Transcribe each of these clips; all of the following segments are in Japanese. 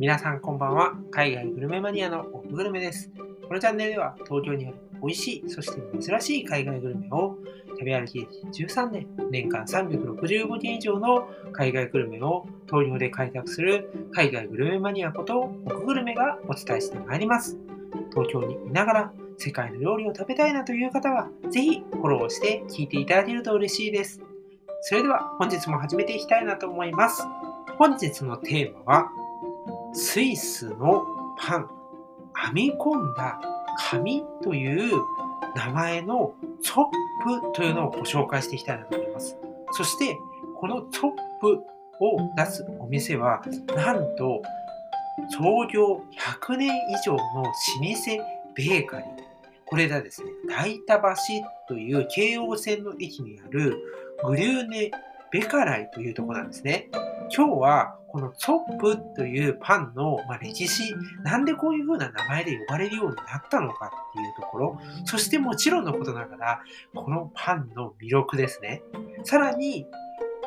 皆さんこんばんは。海外グルメマニアのオフグルメです。このチャンネルでは東京にある美味しい、そして珍しい海外グルメを食べ歩き13年、年間365件以上の海外グルメを東京で開拓する海外グルメマニアことオフグルメがお伝えしてまいります。東京にいながら世界の料理を食べたいなという方は、ぜひフォローして聞いていただけると嬉しいです。それでは本日も始めていきたいなと思います。本日のテーマは、スイスのパン、編み込んだ紙という名前のチョップというのをご紹介していきたいなと思います。そして、このチョップを出すお店は、なんと、創業100年以上の老舗ベーカリー。これがですね、大田橋という京王線の駅にあるグリューネ・ベカライというとこなんですね。今日はこのチョップというパンの、ま、歴史、なんでこういう風な名前で呼ばれるようになったのかっていうところ、そしてもちろんのことながら、このパンの魅力ですね。さらに、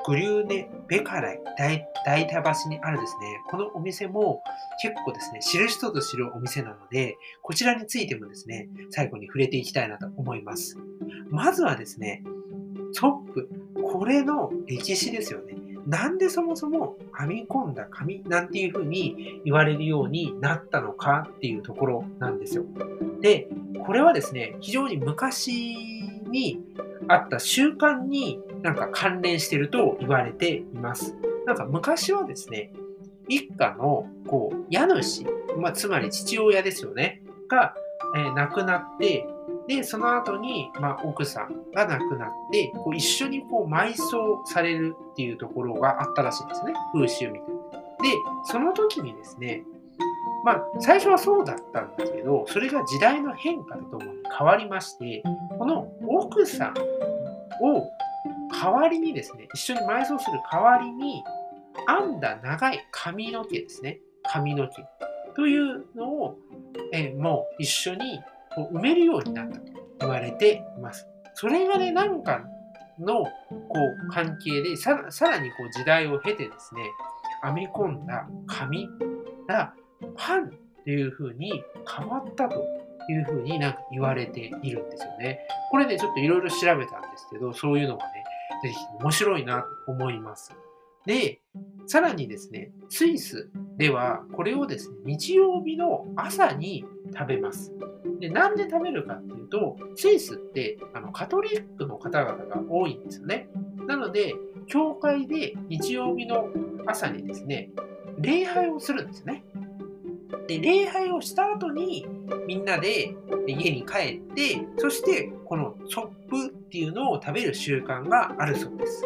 グリューネ・ベカライ大田橋にあるですね、このお店も結構ですね、知る人ぞ知るお店なので、こちらについてもですね、最後に触れていきたいなと思います。まずはですね、チョップ、これの歴史ですよね。なんでそもそも編み込んだ紙なんていう風に言われるようになったのかっていうところなんですよ。で、これはですね、非常に昔にあった習慣になんか関連してると言われています。なんか昔はですね、一家のこう家主、まあ、つまり父親ですよね、が、えー亡くなって、で、その後に、まあ、奥さんが亡くなって、こう一緒にこう埋葬されるっていうところがあったらしいんですね。風習みたいな。で、その時にですね、まあ、最初はそうだったんだけど、それが時代の変化とともに変わりまして、この奥さんを代わりにですね、一緒に埋葬する代わりに、編んだ長い髪の毛ですね。髪の毛というのを、えもう一緒にこう埋めるようになったと言われています。それがね、なんかのこう関係でさ、らにこう時代を経てですね、編み込んだ紙がパンという風に変わったという風になんか言われているんですよね。これね、ちょっといろいろ調べたんですけど、そういうのがね、出てきて面白いなと思います。で、さらにですね、スイスではこれをですね、日曜日の朝に食べます。で、なんで食べるかっていうと、スイスってあのカトリックの方々が多いんですよね。なので、教会で日曜日の朝にですね、礼拝をするんですね。で、礼拝をした後にみんなで家に帰って、そしてこのチョップっていうのを食べる習慣があるそうです。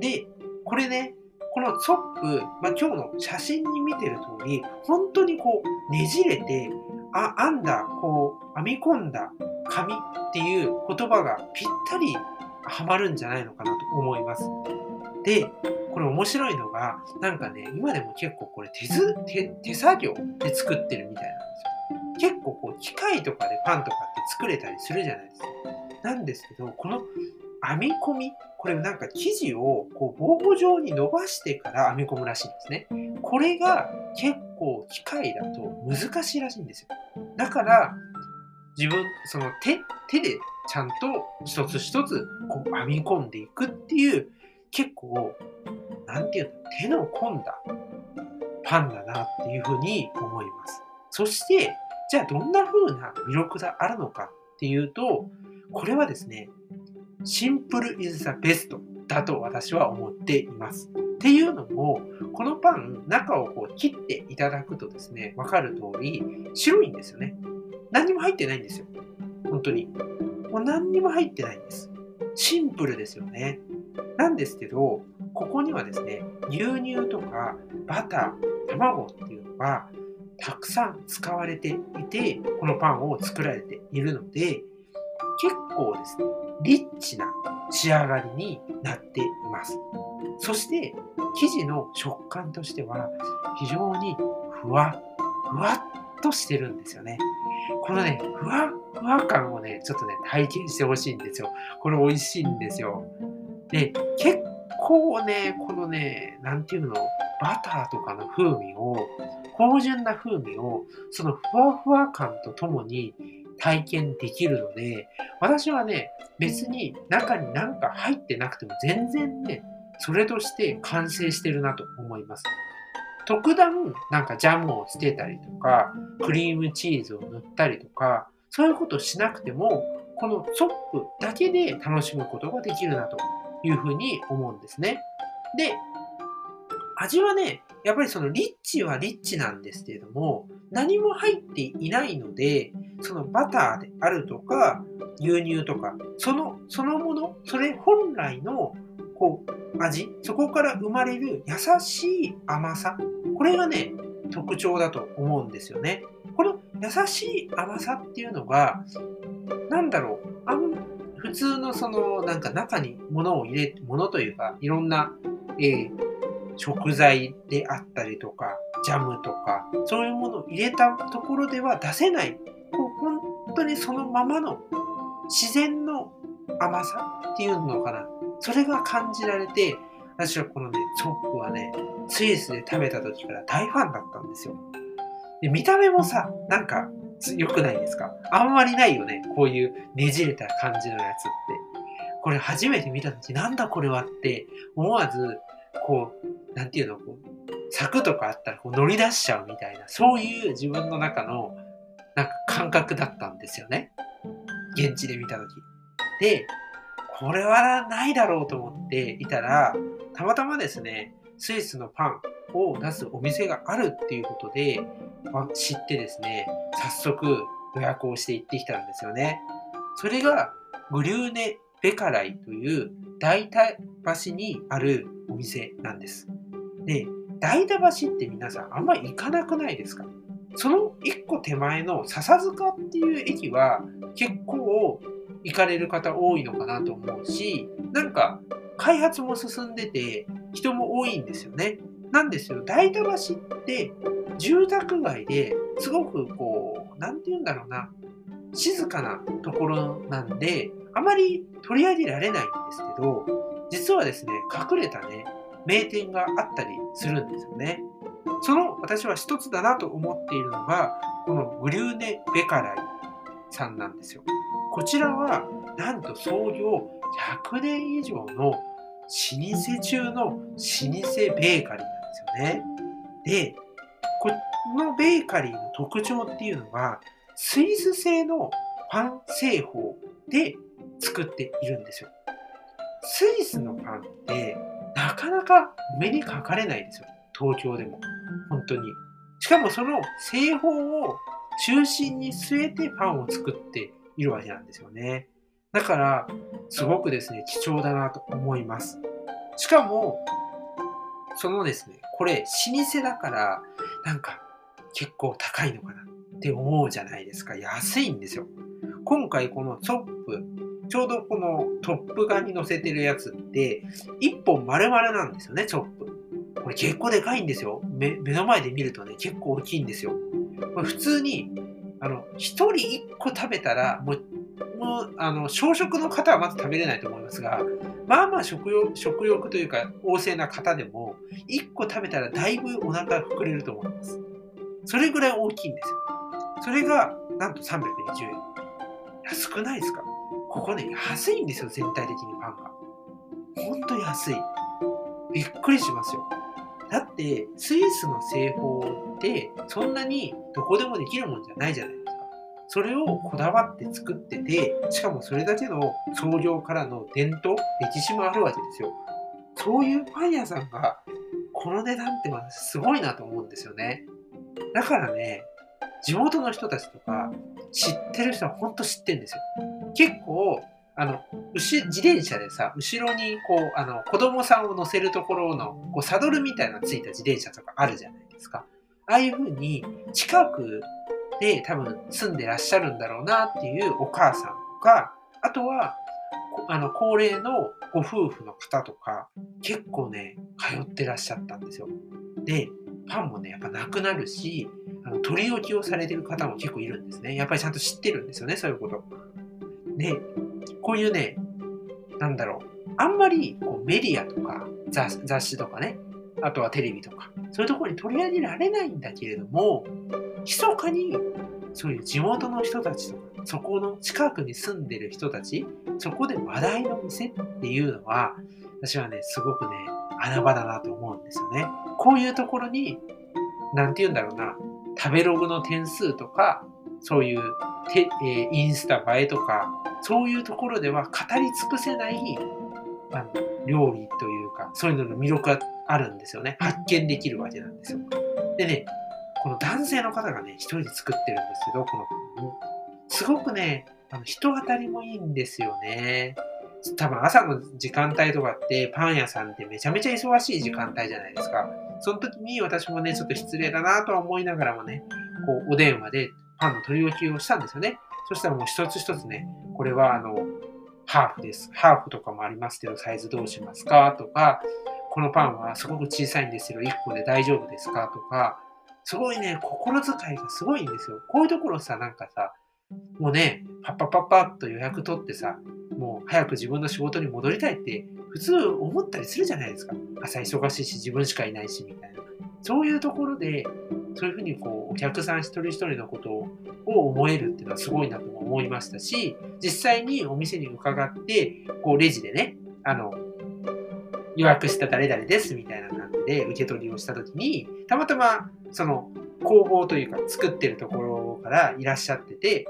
で、これね、このチョップ、まあ、今日の写真に見てる通り、本当にこうねじれて、あ、編んだ、こう編み込んだ紙っていう言葉がぴったりはまるんじゃないのかなと思います。で、これ面白いのが、なんかね、今でも結構これ手ず手手作業で作ってるみたいなんですよ。結構こう機械とかでパンとかって作れたりするじゃないですか。なんですけど、この編み込み、これなんか生地をこう棒状に伸ばしてから編み込むらしいんですね。これが結構機械だと難しいらしいんですよ。だから、自分、その手、手でちゃんと一つ一つこう編み込んでいくっていう、結構、なんていうの、手の込んだパンだなっていうふうに思います。そして、じゃあどんな風な魅力があるのかっていうと、これはですね、シンプル is the best だと私は思っています。っていうのも、このパン、中をこう切っていただくとですね、わかる通り、白いんですよね。何にも入ってないんですよ。本当に。もう何にも入ってないんです。シンプルですよね。なんですけど、ここにはですね、牛乳とかバター、卵っていうのがたくさん使われていて、このパンを作られているので、結構ですね、リッチな仕上がりになっています。そして、生地の食感としては非常にふわ、ふわっとしてるんですよね。このね、ふわふわ感をね、ちょっとね、体験してほしいんですよ。これ美味しいんですよ。で、結構ね、このね、なんていうの、バターとかの風味を芳醇な風味をそのふわふわ感とともに体験できるので、私はね、別に中に何か入ってなくても全然ね、それとして完成してるなと思います。特段なんかジャムをつけたりとか、クリームチーズを塗ったりとか、そういうことしなくても、このチョップだけで楽しむことができるなというふうに思うんですね。で、味はね、やっぱりそのリッチはリッチなんですけれども、何も入っていないので、そのバターであるとか、牛乳とか、その、そのもの、それ本来の、こう、味、そこから生まれる優しい甘さ、これがね、特徴だと思うんですよね。この優しい甘さっていうのが、なんだろう、あん普通のその、なんか中に物を入れ、物というか、いろんな、えー、食材であったりとか、ジャムとか、そういうものを入れたところでは出せない、こう本当にそのままの自然の甘さっていうのかな。それが感じられて、私はこのね、チョップはね、スイスで食べた時から大ファンだったんですよ。で見た目もさ、なんか良くないですか？あんまりないよね。こういうねじれた感じのやつって。これ初めて見た時なんだこれはって思わず、こう、なんていうの、こう、柵とかあったらこう乗り出しちゃうみたいな、そういう自分の中のなんか感覚だったんですよね。現地で見た時。で、これはないだろうと思っていたら、たまたまですね、スイスのパンを出すお店があるっていうことで、ま知ってですね、早速予約をして行ってきたんですよね。それが、グリューネ・ベカライという大田橋にあるお店なんです。で、大田橋って皆さんあんまり行かなくないですか？その一個手前の笹塚っていう駅は結構行かれる方多いのかなと思うし、なんか開発も進んでて人も多いんですよね。なんですよ。大田橋って住宅街ですごくこう、なんて言うんだろうな、静かなところなんで、あまり取り上げられないんですけど、実はですね、隠れたね、名店があったりするんですよね。その私は一つだなと思っているのが、このグリューネ・ベカライさんなんですよ。こちらは、なんと創業100年以上の老舗中の老舗ベーカリーなんですよね。で、このベーカリーの特徴っていうのは、スイス製のパン製法で作っているんですよ。スイスのパンってなかなか目にかかれないですよ。東京でも。本当に。しかもその製法を中心に据えてパンを作っているわけなんですよね。だから、すごくですね、貴重だなと思います。しかも、そのですね、これ、老舗だから、なんか、結構高いのかなって思うじゃないですか。安いんですよ。今回このチョップ、ちょうどこのトップガンに載せてるやつって、1本丸々なんですよね、チョップ。これ結構でかいんですよ。目の前で見るとね、結構大きいんですよ。これ普通に、あの、一人一個食べたら、もう、もう、あの、小食の方はまず食べれないと思いますが、まあまあ食欲、食欲というか、旺盛な方でも、一個食べたらだいぶお腹膨れると思います。それぐらい大きいんですよ。それが、なんと320円。安くないですか？ここね、安いんですよ、全体的にパンが。ほんと安い。びっくりしますよ。だって、スイスの製法ってそんなにどこでもできるもんじゃないじゃないですか。それをこだわって作ってて、しかもそれだけの創業からの伝統、歴史もあるわけですよ。そういうパン屋さんが、この値段ってすごいなと思うんですよね。だからね、地元の人たちとか、知ってる人は本当知ってるんですよ。結構、あの、自転車でさ、後ろにこう、あの、子供さんを乗せるところの、こう、サドルみたいなついた自転車とかあるじゃないですか。ああいう風に、近くで多分住んでらっしゃるんだろうなっていうお母さんとか、あとは、あの、高齢のご夫婦の方とか、結構ね、通ってらっしゃったんですよ。で、パンもね、やっぱなくなるし、あの取り置きをされてる方も結構いるんですね。やっぱりちゃんと知ってるんですよね、そういうこと。で、こういうね、なんだろう、あんまりこうメディアとか雑誌とかね、あとはテレビとか、そういうところに取り上げられないんだけれども、密かにそういう地元の人たちとか、そこの近くに住んでる人たち、そこで話題の店っていうのは、私はね、すごくね、穴場だなと思うんですよね。こういうところに、なんて言うんだろうな、食べログの点数とか、そういうて、えー、インスタ映えとか、そういうところでは語り尽くせないあの料理というか、そういうのの魅力があるんですよね。発見できるわけなんですよ。でね、この男性の方がね、一人で作ってるんですけど、この、すごくね、あの人当たりもいいんですよね。多分朝の時間帯とかってパン屋さんってめちゃめちゃ忙しい時間帯じゃないですか。その時に私もね、ちょっと失礼だなとは思いながらもね、こうお電話でパンの取り置きをしたんですよね。そしたらもう一つ一つね、これはあの、ハーフです。ハーフとかもありますけど、サイズどうしますか？とか、このパンはすごく小さいんですけど、1個で大丈夫ですか？とか、すごいね、心遣いがすごいんですよ。こういうところさ、なんかさ、もうね、パッパッパッパッと予約取ってさ、もう早く自分の仕事に戻りたいって普通思ったりするじゃないですか。朝忙しいし自分しかいないしみたいな。そういうところで、そういうふうにこうお客さん一人一人のことを思えるっていうのはすごいなとも思いましたし、実際にお店に伺って、こうレジでね、あの、予約した誰々ですみたいな感じで受け取りをしたときに、たまたまその工房というか作ってるところからいらっしゃってて、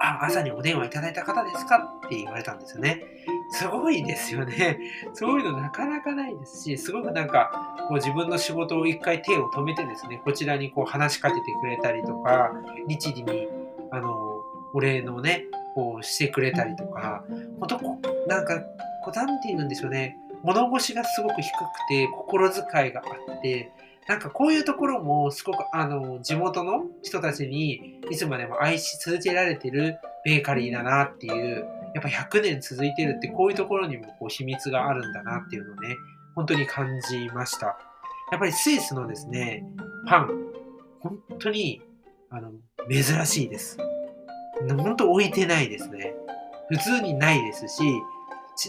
あ、朝にお電話いただいた方ですかって言われたんですよね。すごいですよね。そういうのなかなかないですし、すごくなんか、こう自分の仕事を一回手を止めてですね、こちらにこう話しかけてくれたりとか、日時に、あの、お礼のね、こうしてくれたりとか、ほんと、なんか、こう、なんて言うんでしょうね。物腰がすごく低くて、心遣いがあって、なんかこういうところもすごくあの地元の人たちにいつまでも愛し続けられてるベーカリーだなっていうやっぱ100年続いてるってこういうところにもこう秘密があるんだなっていうのをね、本当に感じました。やっぱりスイスのですね、パン、本当にあの珍しいです。本当置いてないですね。普通にないですし、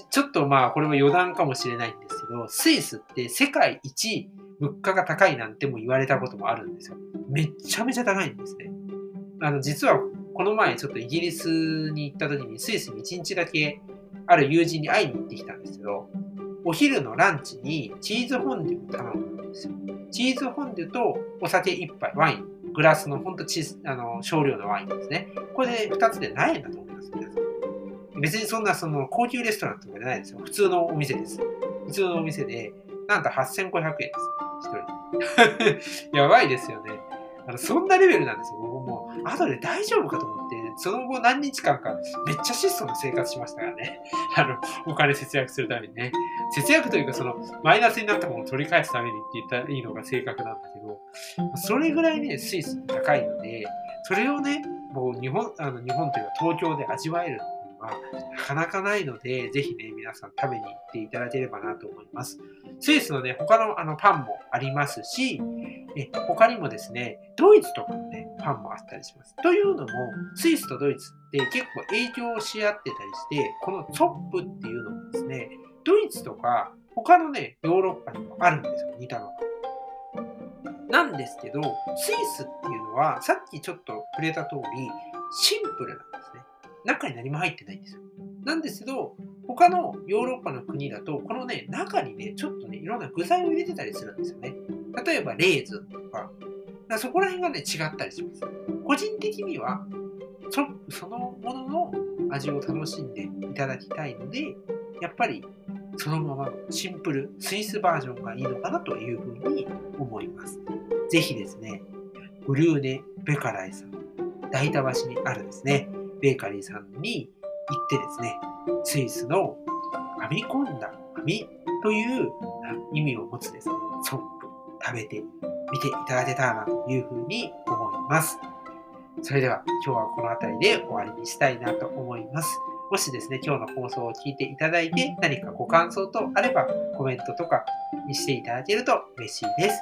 ちょっとまあこれは余談かもしれないんですけど、スイスって世界一物価が高いなんても言われたこともあるんですよ。めちゃめちゃ高いんですね。あの、実はこの前ちょっとイギリスに行った時にスイスに1日だけある友人に会いに行ってきたんですけど、お昼のランチにチーズフォンデュを頼んだんですよ。チーズフォンデュとお酒1杯、ワイン、グラスのほんとあの少量のワインですね。これで2つで何円だと思います皆さん。別にそんなその高級レストランとかじゃないですよ。普通のお店です。普通のお店で、なんと8500円です。1人で。やばいですよね。あのそんなレベルなんですよ。僕もう、後で大丈夫かと思って、その後何日間かめっちゃ質素な生活しましたからね。あの、お金節約するためにね。節約というか、その、マイナスになったものを取り返すためにって言ったらいいのが正確なんだけど、それぐらいね、スイス高いので、それをね、もう日本、あの日本というか東京で味わえるはなかなかないので、ぜひね、皆さん食べに行っていただければなと思います。スイスのね、他のあのパンもありますし、え他にもですね、ドイツとかのね、パンもあったりします。というのも、スイスとドイツって結構影響し合ってたりして、このチョップっていうのもですね、ドイツとか他のね、ヨーロッパにもあるんですよ、似たのが。なんですけど、スイスっていうのは、さっきちょっと触れた通り、シンプルなんですね。中に何も入ってないんですよ。なんですけど、他のヨーロッパの国だと、このね、中にね、ちょっとね、いろんな具材を入れてたりするんですよね。例えば、レーズンとか、かそこら辺がね、違ったりします。個人的には、そそのものの味を楽しんでいただきたいので、やっぱりそのままのシンプル、スイスバージョンがいいのかなというふうに思います。ぜひですね、ブルーネ・ベカライさん、大田橋にあるんですね、ベーカリーさんに行ってですね、スイスの編み込んだ網という意味を持つですね、ソップ食べてみていただけたらなというふうに思います。それでは今日はこの辺りで終わりにしたいなと思います。もしですね、今日の放送を聞いていただいて何かご感想とあればコメントとかにしていただけると嬉しいです。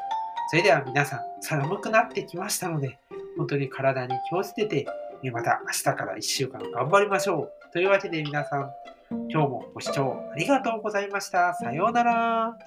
それでは皆さん寒くなってきましたので、本当に体に気をつけてまた明日から1週間頑張りましょう。というわけで皆さん、今日もご視聴ありがとうございました。さようなら。